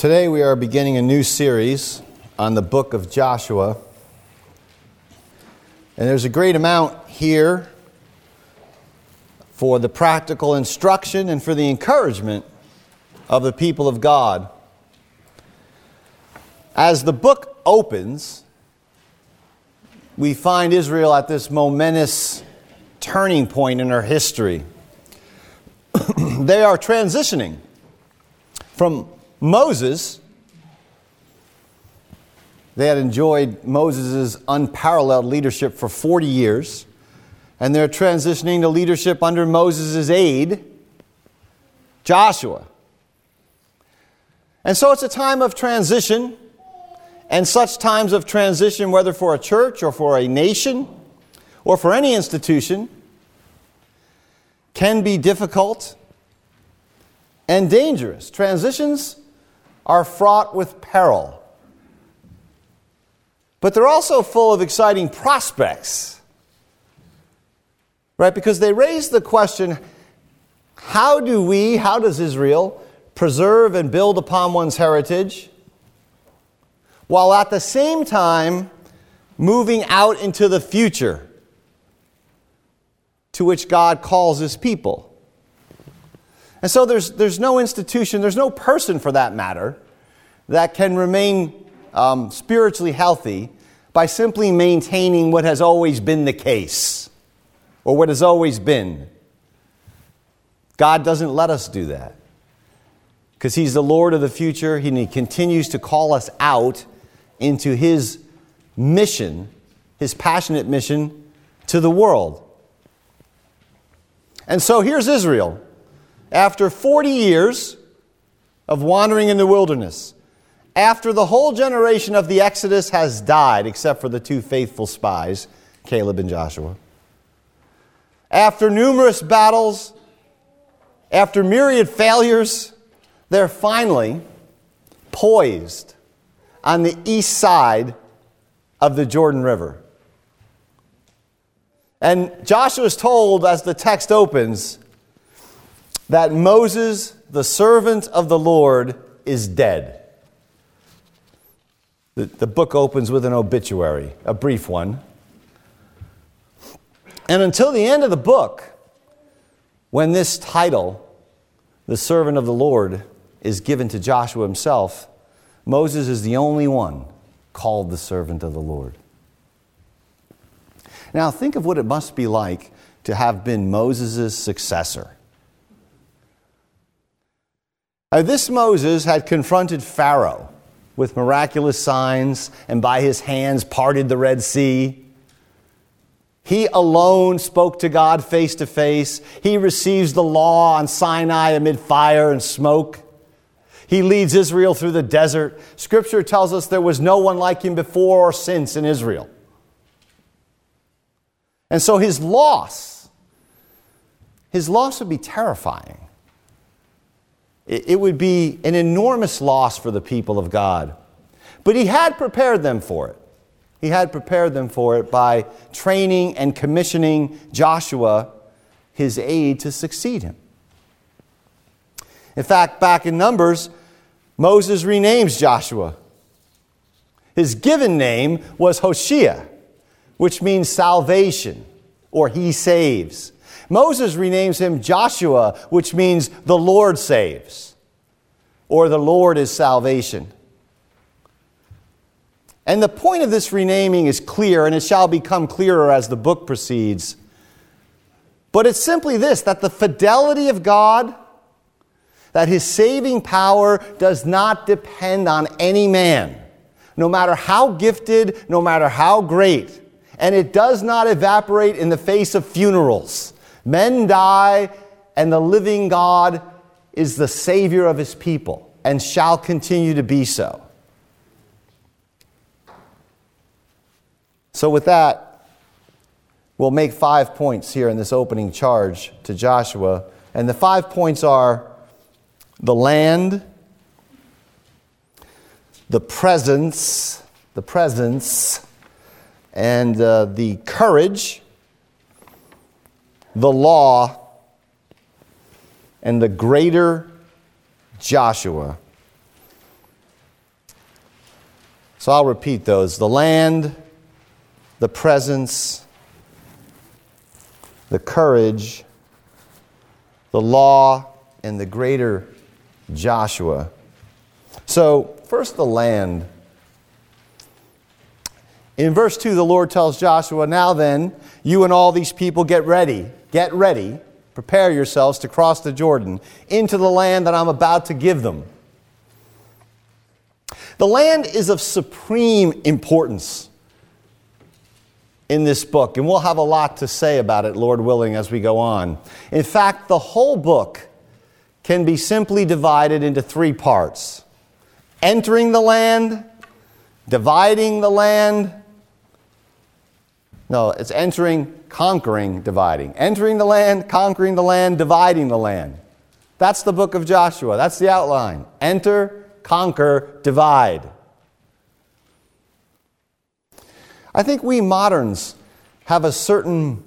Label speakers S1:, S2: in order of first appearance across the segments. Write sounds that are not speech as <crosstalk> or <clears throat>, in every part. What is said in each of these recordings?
S1: Today we are beginning a new series on the book of Joshua. And there's a great amount here for the practical instruction and for the encouragement of the people of God. As the book opens, we find Israel at this momentous turning point in her history. <clears throat> they are transitioning from Moses. They had enjoyed Moses' unparalleled leadership for 40 years, and they're transitioning to leadership under Moses' aide, Joshua. And so it's a time of transition, and such times of transition, whether for a church or for a nation or for any institution, can be difficult and dangerous. Transitions are fraught with peril, but they're also full of exciting prospects. Right? Because they raise the question how do we, how does Israel, preserve and build upon one's heritage while at the same time moving out into the future to which God calls his people? And so there's, there's no institution, there's no person for that matter, that can remain um, spiritually healthy by simply maintaining what has always been the case or what has always been. God doesn't let us do that because He's the Lord of the future and He continues to call us out into His mission, His passionate mission to the world. And so here's Israel after 40 years of wandering in the wilderness, after the whole generation of the Exodus has died, except for the two faithful spies, Caleb and Joshua, after numerous battles, after myriad failures, they're finally poised on the east side of the Jordan River. And Joshua is told as the text opens, that Moses, the servant of the Lord, is dead. The, the book opens with an obituary, a brief one. And until the end of the book, when this title, the servant of the Lord, is given to Joshua himself, Moses is the only one called the servant of the Lord. Now, think of what it must be like to have been Moses' successor. Now, this Moses had confronted Pharaoh with miraculous signs and by his hands parted the Red Sea. He alone spoke to God face to face. He receives the law on Sinai amid fire and smoke. He leads Israel through the desert. Scripture tells us there was no one like him before or since in Israel. And so his loss, his loss would be terrifying it would be an enormous loss for the people of God. But he had prepared them for it. He had prepared them for it by training and commissioning Joshua, his aide, to succeed him. In fact, back in Numbers, Moses renames Joshua. His given name was Hoshea, which means salvation or he saves. Moses renames him Joshua, which means the Lord saves, or the Lord is salvation. And the point of this renaming is clear, and it shall become clearer as the book proceeds. But it's simply this that the fidelity of God, that his saving power does not depend on any man, no matter how gifted, no matter how great. And it does not evaporate in the face of funerals. Men die, and the living God is the Savior of his people and shall continue to be so. So, with that, we'll make five points here in this opening charge to Joshua. And the five points are the land, the presence, the presence, and uh, the courage the law, and the greater Joshua. So I'll repeat those the land, the presence, the courage, the law, and the greater Joshua. So, first, the land. In verse 2, the Lord tells Joshua, Now then, you and all these people get ready. Get ready. Prepare yourselves to cross the Jordan into the land that I'm about to give them. The land is of supreme importance in this book, and we'll have a lot to say about it, Lord willing, as we go on. In fact, the whole book can be simply divided into three parts entering the land, dividing the land. No, it's entering, conquering, dividing. Entering the land, conquering the land, dividing the land. That's the book of Joshua. That's the outline. Enter, conquer, divide. I think we moderns have a certain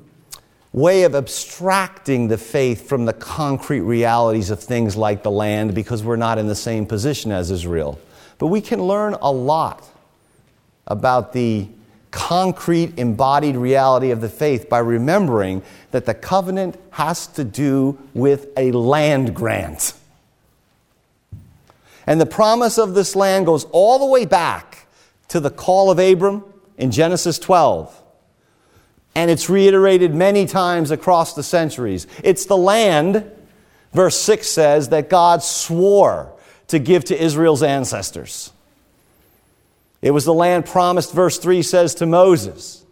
S1: way of abstracting the faith from the concrete realities of things like the land because we're not in the same position as Israel. But we can learn a lot about the concrete embodied reality of the faith by remembering that the covenant has to do with a land grant. And the promise of this land goes all the way back to the call of Abram in Genesis 12. And it's reiterated many times across the centuries. It's the land, verse 6 says, that God swore to give to Israel's ancestors. It was the land promised, verse 3 says, to Moses.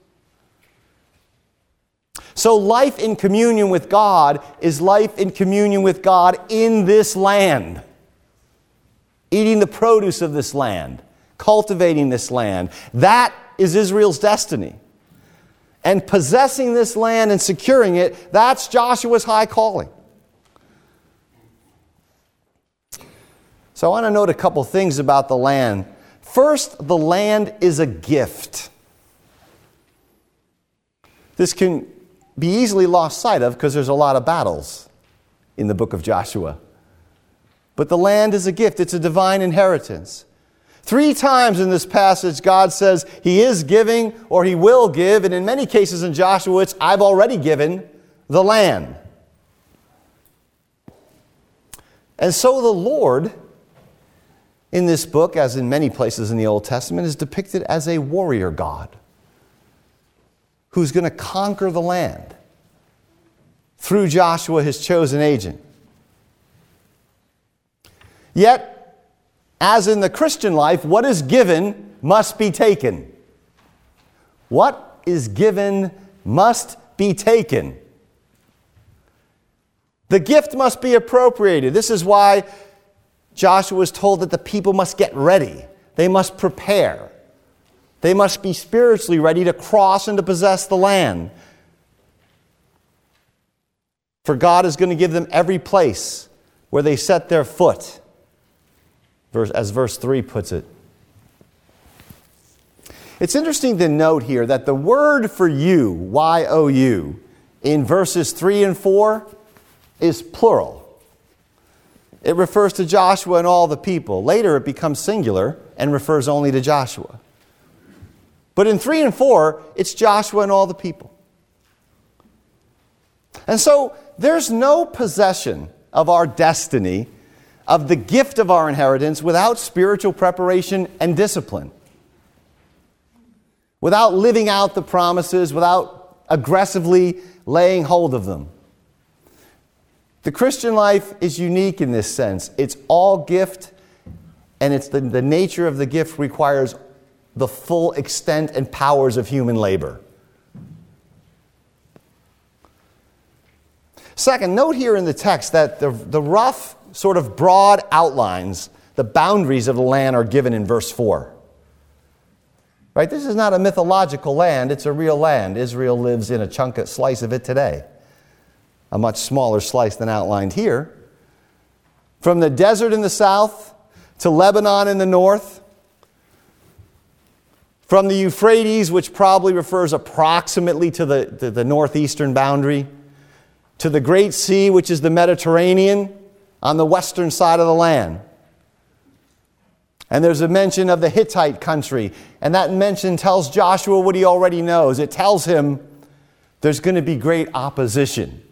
S1: So, life in communion with God is life in communion with God in this land, eating the produce of this land, cultivating this land. That is Israel's destiny. And possessing this land and securing it, that's Joshua's high calling. So I want to note a couple things about the land. First, the land is a gift. This can be easily lost sight of because there's a lot of battles in the book of Joshua. But the land is a gift, it's a divine inheritance. Three times in this passage, God says He is giving or He will give, and in many cases in Joshua, it's I've already given the land. And so the Lord, in this book, as in many places in the Old Testament, is depicted as a warrior God who's going to conquer the land through Joshua, his chosen agent. Yet, as in the Christian life, what is given must be taken. What is given must be taken. The gift must be appropriated. This is why Joshua was told that the people must get ready, they must prepare. They must be spiritually ready to cross and to possess the land. For God is going to give them every place where they set their foot as verse 3 puts it. It's interesting to note here that the word for you, Y O U, in verses 3 and 4 is plural. It refers to Joshua and all the people. Later it becomes singular and refers only to Joshua. But in 3 and 4, it's Joshua and all the people. And so there's no possession of our destiny of the gift of our inheritance without spiritual preparation and discipline. Without living out the promises, without aggressively laying hold of them. The Christian life is unique in this sense. It's all gift, and it's the, the nature of the gift requires the full extent and powers of human labor. Second, note here in the text that the, the rough sort of broad outlines, the boundaries of the land are given in verse 4. Right? This is not a mythological land, it's a real land. Israel lives in a chunk, a slice of it today, a much smaller slice than outlined here. From the desert in the south to Lebanon in the north, from the Euphrates, which probably refers approximately to the, to the northeastern boundary, to the Great Sea, which is the Mediterranean, on the western side of the land. And there's a mention of the Hittite country. And that mention tells Joshua what he already knows. It tells him there's going to be great opposition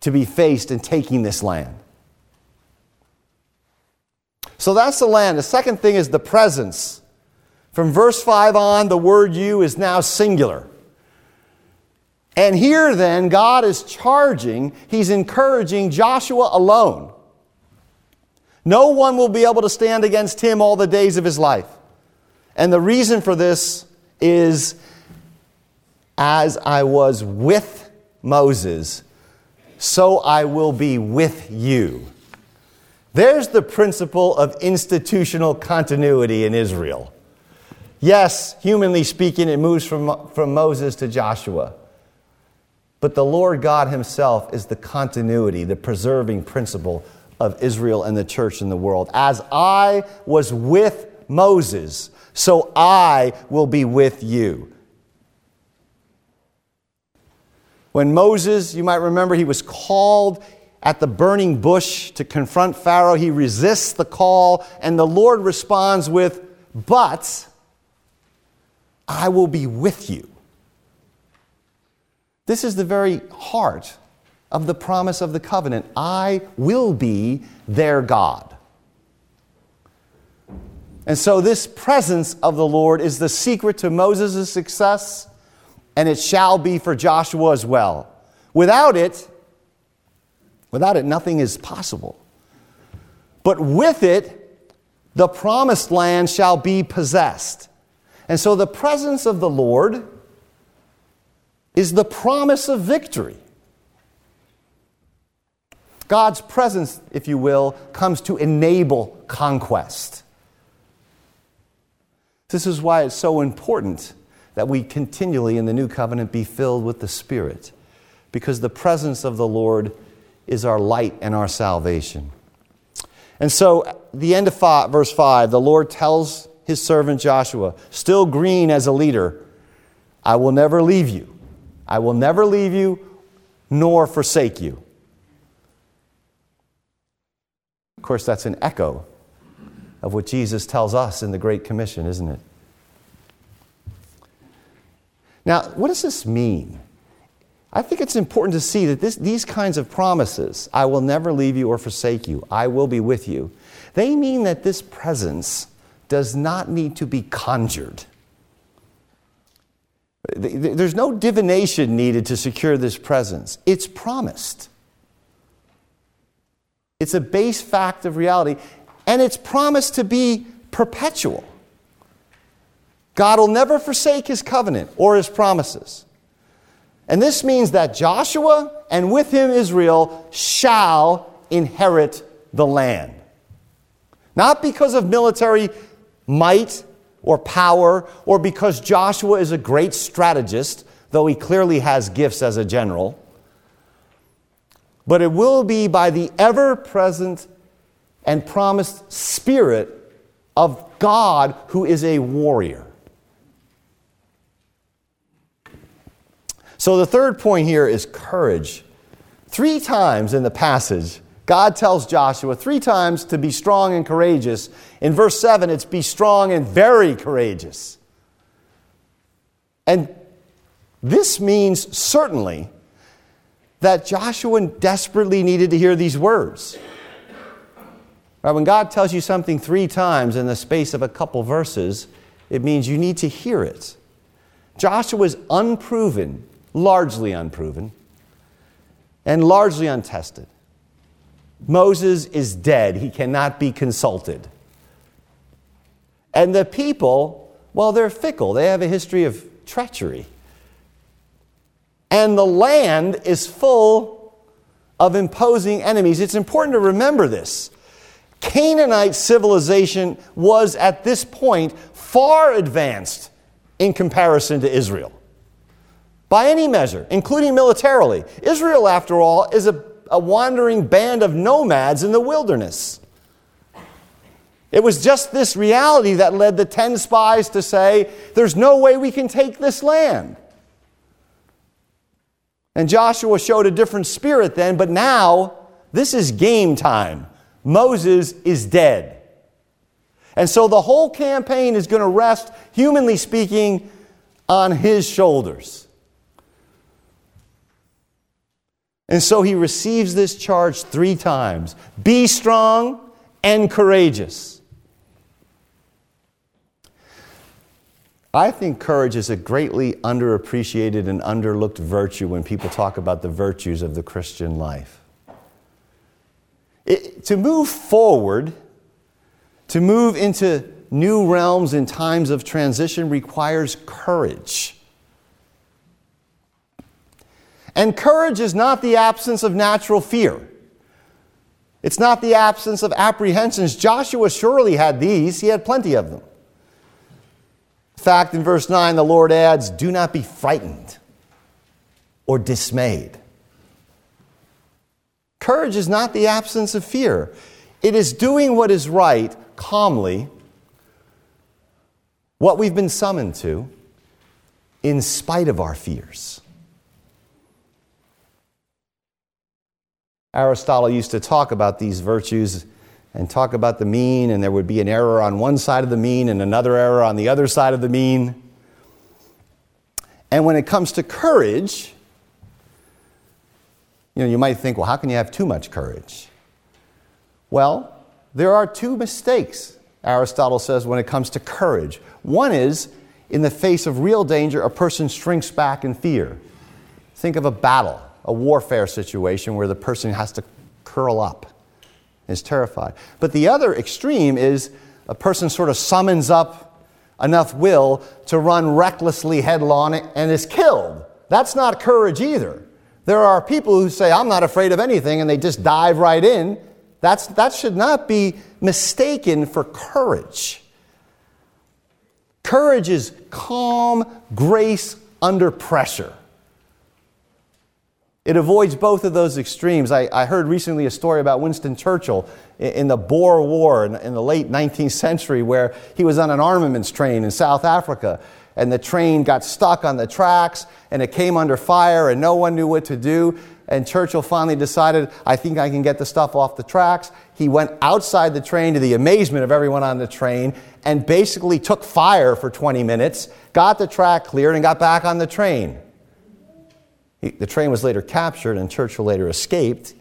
S1: to be faced in taking this land. So that's the land. The second thing is the presence. From verse 5 on, the word you is now singular. And here then, God is charging, He's encouraging Joshua alone no one will be able to stand against him all the days of his life. And the reason for this is as I was with Moses, so I will be with you. There's the principle of institutional continuity in Israel. Yes, humanly speaking, it moves from, from Moses to Joshua. But the Lord God Himself is the continuity, the preserving principle of Israel and the church in the world. As I was with Moses, so I will be with you. When Moses, you might remember, he was called at the burning bush to confront Pharaoh, he resists the call, and the Lord responds with, But I will be with you. This is the very heart of the promise of the covenant I will be their God. And so, this presence of the Lord is the secret to Moses' success, and it shall be for Joshua as well. Without it, without it, nothing is possible. But with it, the promised land shall be possessed. And so, the presence of the Lord is the promise of victory. God's presence, if you will, comes to enable conquest. This is why it's so important that we continually in the new covenant be filled with the Spirit, because the presence of the Lord is our light and our salvation. And so, the end of five, verse 5, the Lord tells his servant Joshua, still green as a leader, I will never leave you. I will never leave you nor forsake you. Of course, that's an echo of what Jesus tells us in the Great Commission, isn't it? Now, what does this mean? I think it's important to see that this, these kinds of promises, I will never leave you or forsake you, I will be with you, they mean that this presence does not need to be conjured. There's no divination needed to secure this presence, it's promised. It's a base fact of reality, and it's promised to be perpetual. God will never forsake his covenant or his promises. And this means that Joshua and with him Israel shall inherit the land. Not because of military might or power or because Joshua is a great strategist, though he clearly has gifts as a general but it will be by the ever present and promised Spirit of God who is a warrior. So the third point here is courage. Three times in the passage, God tells Joshua three times to be strong and courageous. In verse 7, it's be strong and very courageous. And this means certainly that Joshua desperately needed to hear these words. Right, when God tells you something three times in the space of a couple verses, it means you need to hear it. Joshua is unproven, largely unproven, and largely untested. Moses is dead, he cannot be consulted. And the people, well, they're fickle, they have a history of treachery. And the land is full of imposing enemies. It's important to remember this. Canaanite civilization was at this point far advanced in comparison to Israel. By any measure, including militarily. Israel, after all, is a, a wandering band of nomads in the wilderness. It was just this reality that led the 10 spies to say, There's no way we can take this land. And Joshua showed a different spirit then, but now this is game time. Moses is dead. And so the whole campaign is going to rest, humanly speaking, on his shoulders. And so he receives this charge three times be strong and courageous. I think courage is a greatly underappreciated and underlooked virtue when people talk about the virtues of the Christian life. It, to move forward, to move into new realms in times of transition requires courage. And courage is not the absence of natural fear. It's not the absence of apprehensions. Joshua surely had these, he had plenty of them. In fact, in verse 9, the Lord adds, Do not be frightened or dismayed. Courage is not the absence of fear, it is doing what is right calmly, what we've been summoned to, in spite of our fears. Aristotle used to talk about these virtues and talk about the mean, and there would be an error on one side of the mean and another error on the other side of the mean. And when it comes to courage, you know, you might think, well, how can you have too much courage? Well, there are two mistakes, Aristotle says, when it comes to courage. One is, in the face of real danger, a person shrinks back in fear. Think of a battle, a warfare situation where the person has to curl up is terrified. But the other extreme is a person sort of summons up enough will to run recklessly headlong and is killed. That's not courage either. There are people who say, I'm not afraid of anything, and they just dive right in. That's, that should not be mistaken for courage. Courage is calm grace under pressure. It avoids both of those extremes. I, I heard recently a story about Winston Churchill in, in the Boer War in, in the late 19th century, where he was on an armaments train in South Africa, and the train got stuck on the tracks, and it came under fire, and no one knew what to do. And Churchill finally decided, I think I can get the stuff off the tracks. He went outside the train to the amazement of everyone on the train and basically took fire for 20 minutes, got the track cleared, and got back on the train. He, the train was later captured, and Churchill later escaped,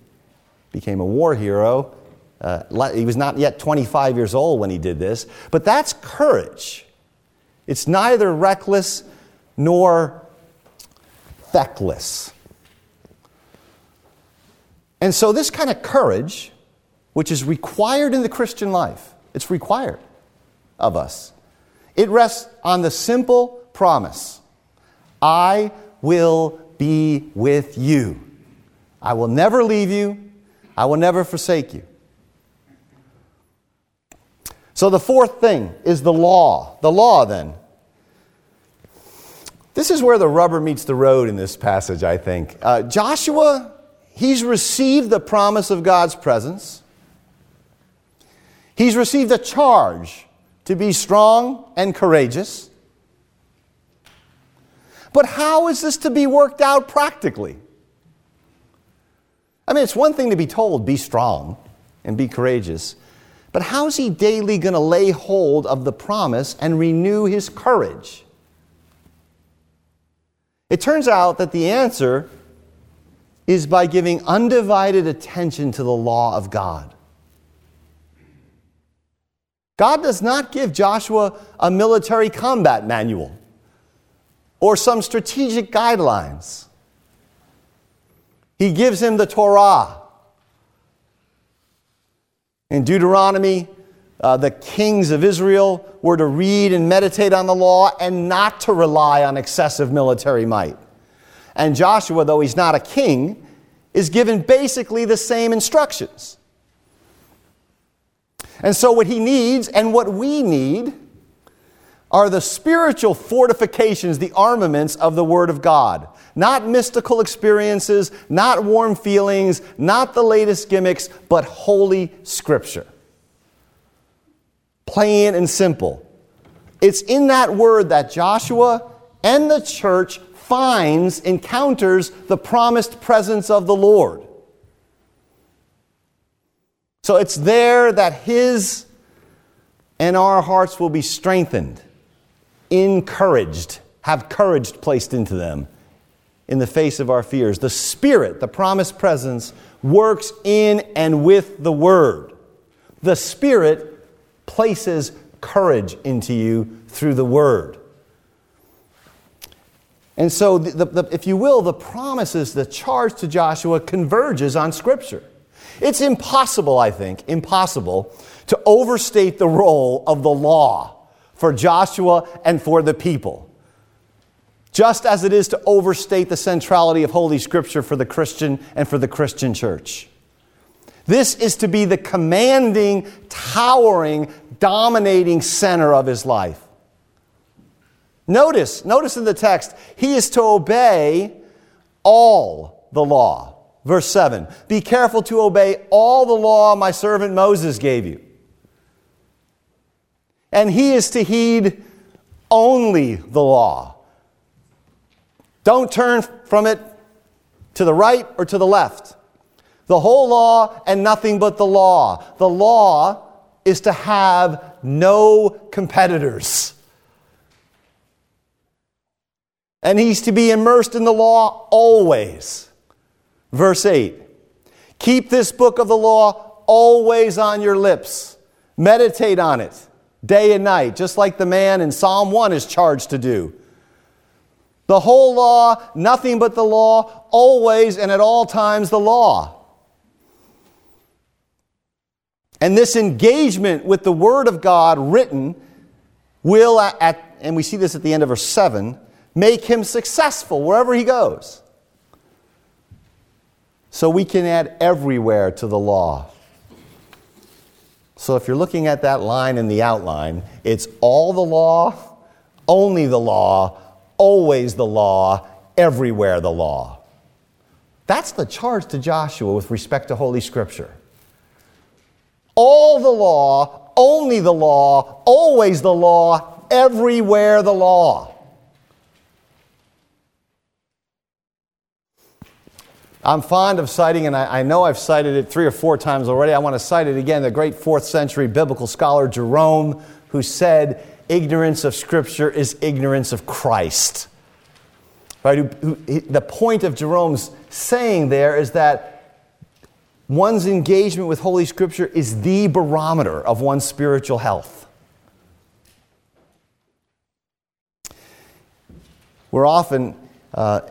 S1: became a war hero. Uh, he was not yet 25 years old when he did this, but that's courage. It's neither reckless nor feckless. And so, this kind of courage, which is required in the Christian life, it's required of us. It rests on the simple promise I will be with you. I will never leave you, I will never forsake you. So, the fourth thing is the law. The law, then. This is where the rubber meets the road in this passage, I think. Uh, Joshua, he's received the promise of God's presence. He's received a charge to be strong and courageous. But how is this to be worked out practically? I mean, it's one thing to be told, be strong and be courageous, but how's he daily going to lay hold of the promise and renew his courage? It turns out that the answer is by giving undivided attention to the law of God. God does not give Joshua a military combat manual or some strategic guidelines. He gives him the Torah. In Deuteronomy, uh, the kings of Israel were to read and meditate on the law and not to rely on excessive military might. And Joshua, though he's not a king, is given basically the same instructions. And so, what he needs and what we need are the spiritual fortifications, the armaments of the Word of God. Not mystical experiences, not warm feelings, not the latest gimmicks, but Holy Scripture. Plain and simple. It's in that Word that Joshua and the church finds, encounters the promised presence of the Lord. So it's there that His and our hearts will be strengthened, encouraged, have courage placed into them in the face of our fears. The Spirit, the promised presence, works in and with the Word. The Spirit places courage into you through the Word. And so, the, the, if you will, the promises, the charge to Joshua converges on Scripture. It's impossible, I think, impossible to overstate the role of the law for Joshua and for the people. Just as it is to overstate the centrality of Holy Scripture for the Christian and for the Christian church. This is to be the commanding, towering, dominating center of his life. Notice, notice in the text, he is to obey all the law. Verse 7 Be careful to obey all the law my servant Moses gave you. And he is to heed only the law. Don't turn from it to the right or to the left. The whole law and nothing but the law. The law is to have no competitors. And he's to be immersed in the law always. Verse 8 Keep this book of the law always on your lips, meditate on it day and night, just like the man in Psalm 1 is charged to do. The whole law, nothing but the law, always and at all times the law. And this engagement with the Word of God written will, at, and we see this at the end of verse 7, make him successful wherever he goes. So we can add everywhere to the law. So if you're looking at that line in the outline, it's all the law, only the law, always the law, everywhere the law. That's the charge to Joshua with respect to Holy Scripture. All the law, only the law, always the law, everywhere the law. I'm fond of citing, and I, I, know I've cited it three or four times already. I want to cite it again the great fourth century biblical scholar Jerome, who said, Ignorance of Scripture is ignorance of Christ. Right? The point of Jerome's saying there is that one's engagement with Holy Scripture is the barometer of one's spiritual health. We're often uh,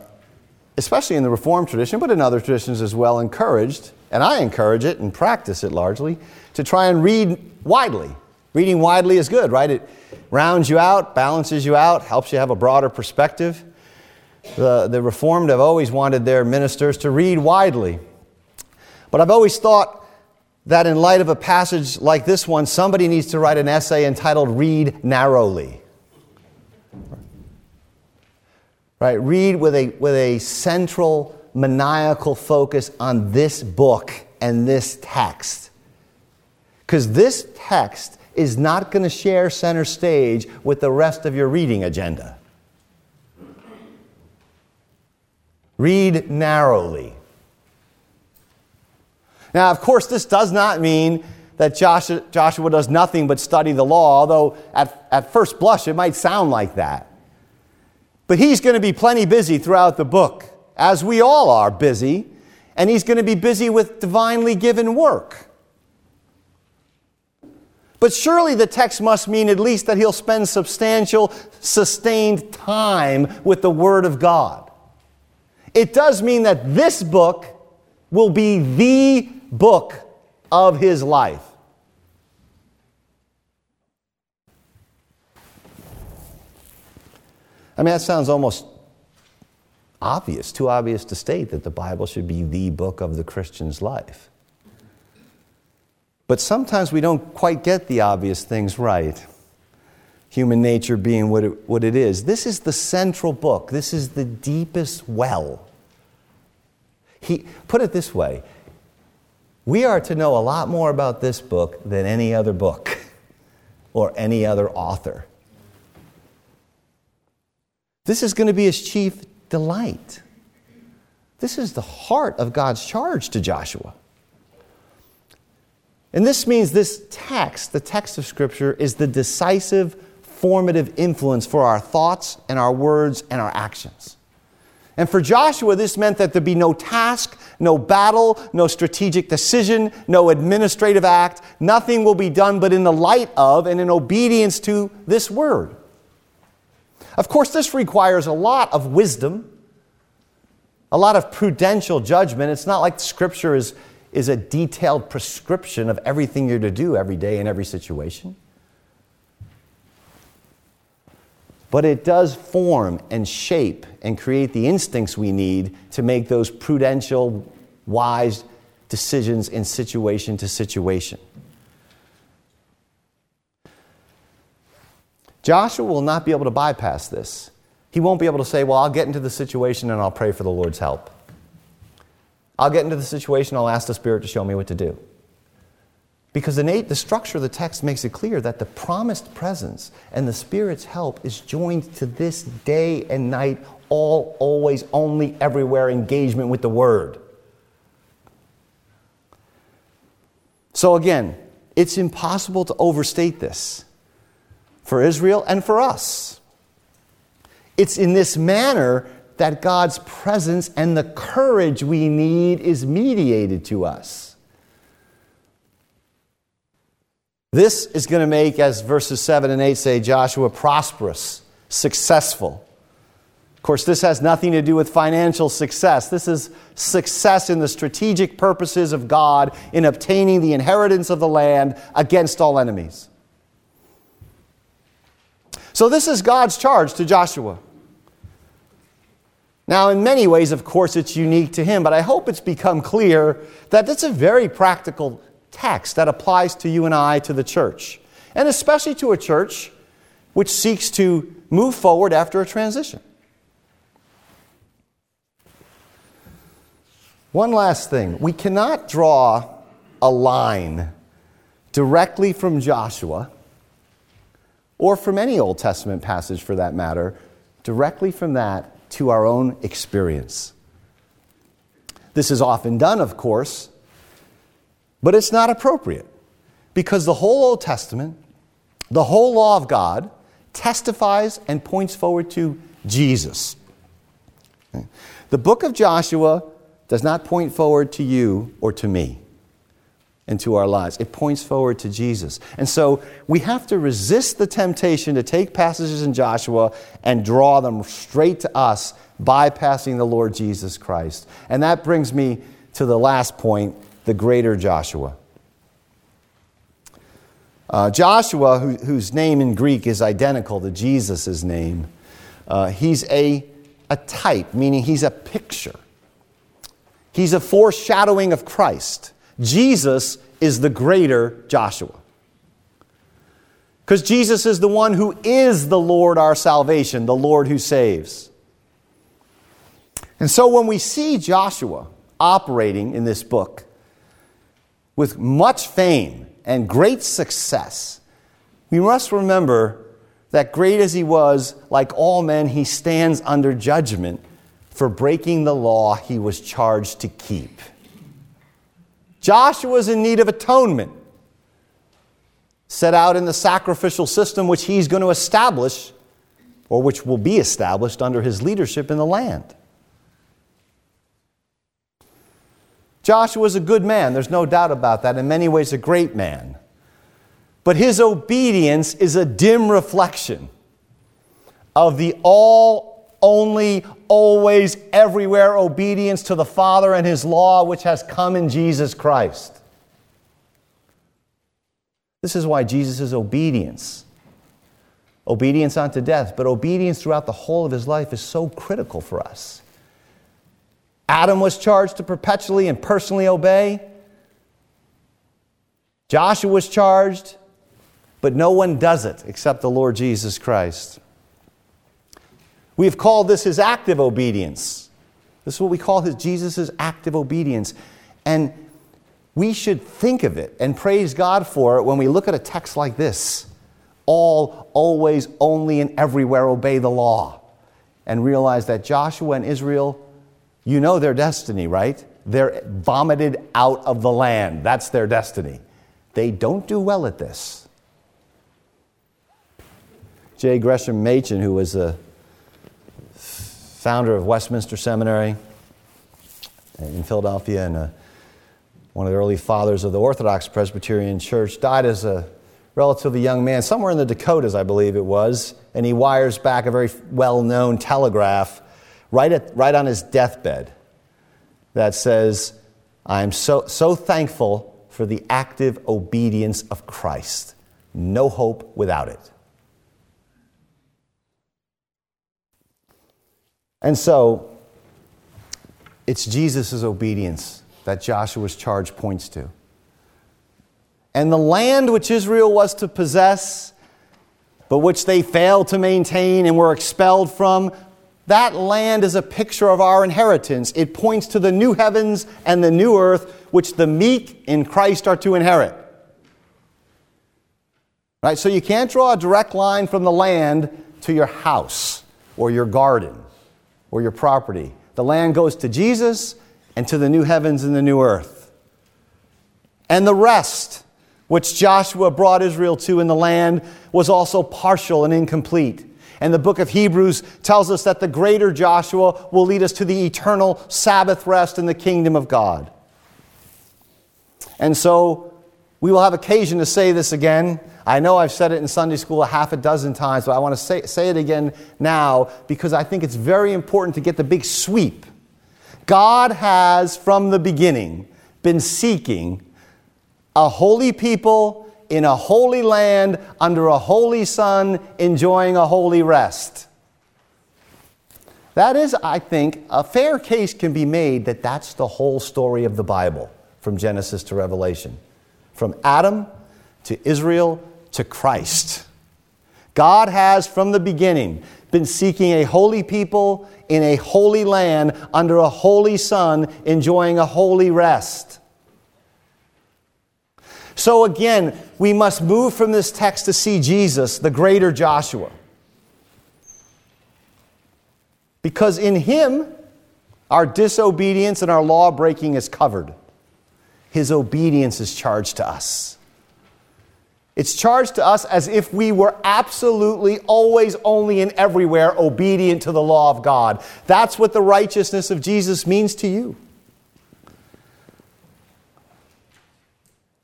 S1: especially in the Reformed tradition, but in other traditions as well, encouraged, and I encourage it and practice it largely, to try and read widely. Reading widely is good, right? It rounds you out, balances you out, helps you have a broader perspective. The, the Reformed have always wanted their ministers to read widely. But I've always thought that in light of a passage like this one, somebody needs to write an essay entitled Read Narrowly. Right? Read with a, with a central maniacal focus on this book and this text. Because this text is not going to share center stage with the rest of your reading agenda. Read narrowly. Now, of course, this does not mean that Joshua, Joshua does nothing but study the law, although at, at first blush it might sound like that. But he's going to be plenty busy throughout the book, as we all are busy, and he's going to be busy with divinely given work. But surely the text must mean at least that he'll spend substantial, sustained time with the Word of God. It does mean that this book will be the book of his life. I mean, that sounds almost obvious, too obvious to state that the Bible should be the book of the Christian's life. But sometimes we don't quite get the obvious things right. Human nature being what it, what it is. This is the central book, this is the deepest well. He, put it this way we are to know a lot more about this book than any other book <laughs> or any other author. This is going to be his chief delight. This is the heart of God's charge to Joshua. And this means this text, the text of Scripture, is the decisive, formative influence for our thoughts and our words and our actions. And for Joshua, this meant that there'd be no task, no battle, no strategic decision, no administrative act. Nothing will be done but in the light of and in obedience to this word. Of course, this requires a lot of wisdom, a lot of prudential judgment. It's not like Scripture is is a detailed prescription of everything you're to do every day in every situation. But it does form and shape and create the instincts we need to make those prudential, wise decisions in situation to situation. Joshua will not be able to bypass this. He won't be able to say, Well, I'll get into the situation and I'll pray for the Lord's help. I'll get into the situation, I'll ask the Spirit to show me what to do. Because the, the structure of the text makes it clear that the promised presence and the Spirit's help is joined to this day and night, all, always, only, everywhere engagement with the Word. So again, it's impossible to overstate this for Israel and for us. It's in this manner that God's presence and the courage we need is mediated to us. This is going to make, as verses 7 and 8 say, Joshua prosperous, successful. Of course, this has nothing to do with financial success. This is success in the strategic purposes of God in obtaining the inheritance of the land against all enemies. So, this is God's charge to Joshua. Now, in many ways, of course, it's unique to him, but I hope it's become clear that it's a very practical text that applies to you and I, to the church, and especially to a church which seeks to move forward after a transition. One last thing we cannot draw a line directly from Joshua or from any Old Testament passage for that matter, directly from that to our own experience. This is often done, of course, but it's not appropriate because the whole Old Testament, the whole law of God, testifies and points forward to Jesus. The book of Joshua does not point forward to you or to me into our lives. It points forward to Jesus. And so we have to resist the temptation to take passages in Joshua and draw them straight to us, bypassing the Lord Jesus Christ. And that brings me to the last point the greater Joshua. Uh, Joshua, who, whose name in Greek is identical to Jesus' name, uh, he's a, a type, meaning he's a picture. He's a foreshadowing of Christ. Jesus is the greater Joshua. Because Jesus is the one who is the Lord our salvation, the Lord who saves. And so when we see Joshua operating in this book with much fame and great success, we must remember that great as he was, like all men, he stands under judgment for breaking the law he was charged to keep. Joshua is in need of atonement, set out in the sacrificial system which he's going to establish, or which will be established under his leadership in the land. Joshua is a good man, there's no doubt about that, in many ways, a great man. But his obedience is a dim reflection of the all only, always, everywhere obedience to the Father and His law, which has come in Jesus Christ. This is why Jesus' obedience, obedience unto death, but obedience throughout the whole of his life is so critical for us. Adam was charged to perpetually and personally obey. Joshua was charged, but no one does it except the Lord Jesus Christ. We have called this his active obedience. This is what we call his Jesus' active obedience. And we should think of it and praise God for it when we look at a text like this. All, always, only, and everywhere obey the law. And realize that Joshua and Israel, you know their destiny, right? They're vomited out of the land. That's their destiny. they don't do well at this. J. Gresham Machen, who was a founder of Westminster Seminary in Philadelphia and a, one of the early fathers of the Orthodox Presbyterian Church, died as a relatively young man, somewhere in the Dakotas, I believe it was, and he wires back a very well known telegraph right, at, right on his deathbed that says, I am so, so thankful for the active obedience of Christ. No hope without it. And so, it's Jesus' obedience that Joshua's charge points to. And the land which Israel was to possess, but which they failed to maintain and were expelled from, that land is a picture of our inheritance. It points to the new heavens and the new earth, which the meek in Christ are to inherit. Right? So you can't draw a direct line from the land to your house or your garden or your property. The land goes to Jesus and to the new heavens and the new earth. And the rest, which Joshua brought Israel to in the land, was also partial and incomplete. And the book of Hebrews tells us that the greater Joshua will lead us to the eternal Sabbath rest in the kingdom of God. And so we will have occasion to say this again. I know I've said it in Sunday school a half a dozen times, but I want to say, say it again now because I think it's very important to get the big sweep. God has, from the beginning, been seeking a holy people in a holy land under a holy sun, enjoying a holy rest. That is, I think, a fair case can be made that that's the whole story of the Bible from Genesis to Revelation, from Adam to Israel to Christ. God has, from the beginning, been seeking a holy people in a holy land under a holy sun, enjoying a holy rest. So again, we must move from this text to see Jesus, the greater Joshua. Because in him, our disobedience and our law breaking is covered. His obedience is charged to us. It's charged to us as if we were absolutely, always, only, and everywhere obedient to the law of God. That's what the righteousness of Jesus means to you.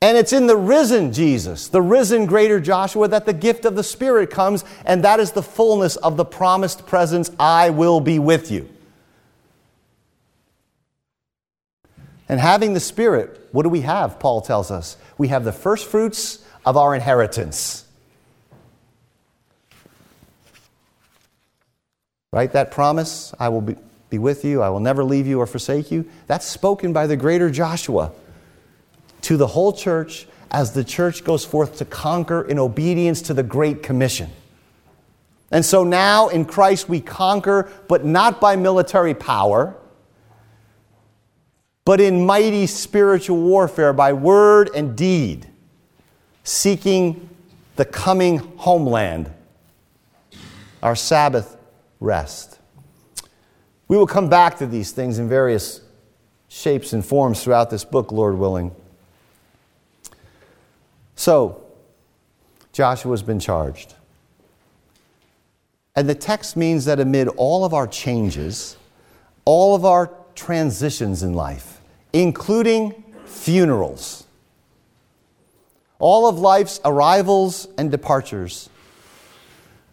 S1: And it's in the risen Jesus, the risen greater Joshua, that the gift of the Spirit comes, and that is the fullness of the promised presence I will be with you. And having the Spirit, what do we have? Paul tells us. We have the first fruits of our inheritance. Right? That promise, I will be, be with you, I will never leave you or forsake you, that's spoken by the greater Joshua to the whole church as the church goes forth to conquer in obedience to the Great Commission. And so now in Christ we conquer, but not by military power, but in mighty spiritual warfare by word and deed, seeking the coming homeland, our Sabbath rest. We will come back to these things in various shapes and forms throughout this book, Lord willing. So, Joshua's been charged. And the text means that amid all of our changes, all of our transitions in life, including funerals, all of life's arrivals and departures,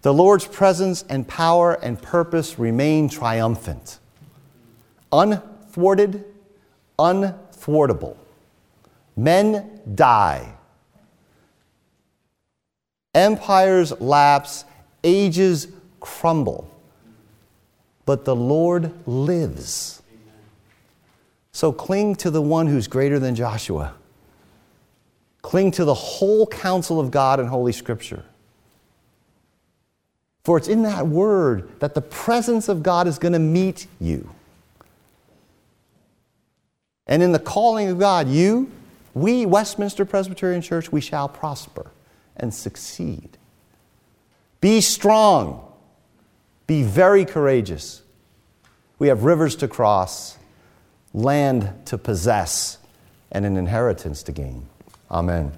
S1: the Lord's presence and power and purpose remain triumphant, unthwarted, unthwartable. Men die Empires lapse, ages crumble, but the Lord lives. So cling to the one who's greater than Joshua. Cling to the whole counsel of God and Holy Scripture. For it's in that word that the presence of God is going to meet you. And in the calling of God, you, we, Westminster Presbyterian Church, we shall prosper and succeed. Be strong. Be very courageous. We have rivers to cross, land to possess, and an inheritance to gain. Amen.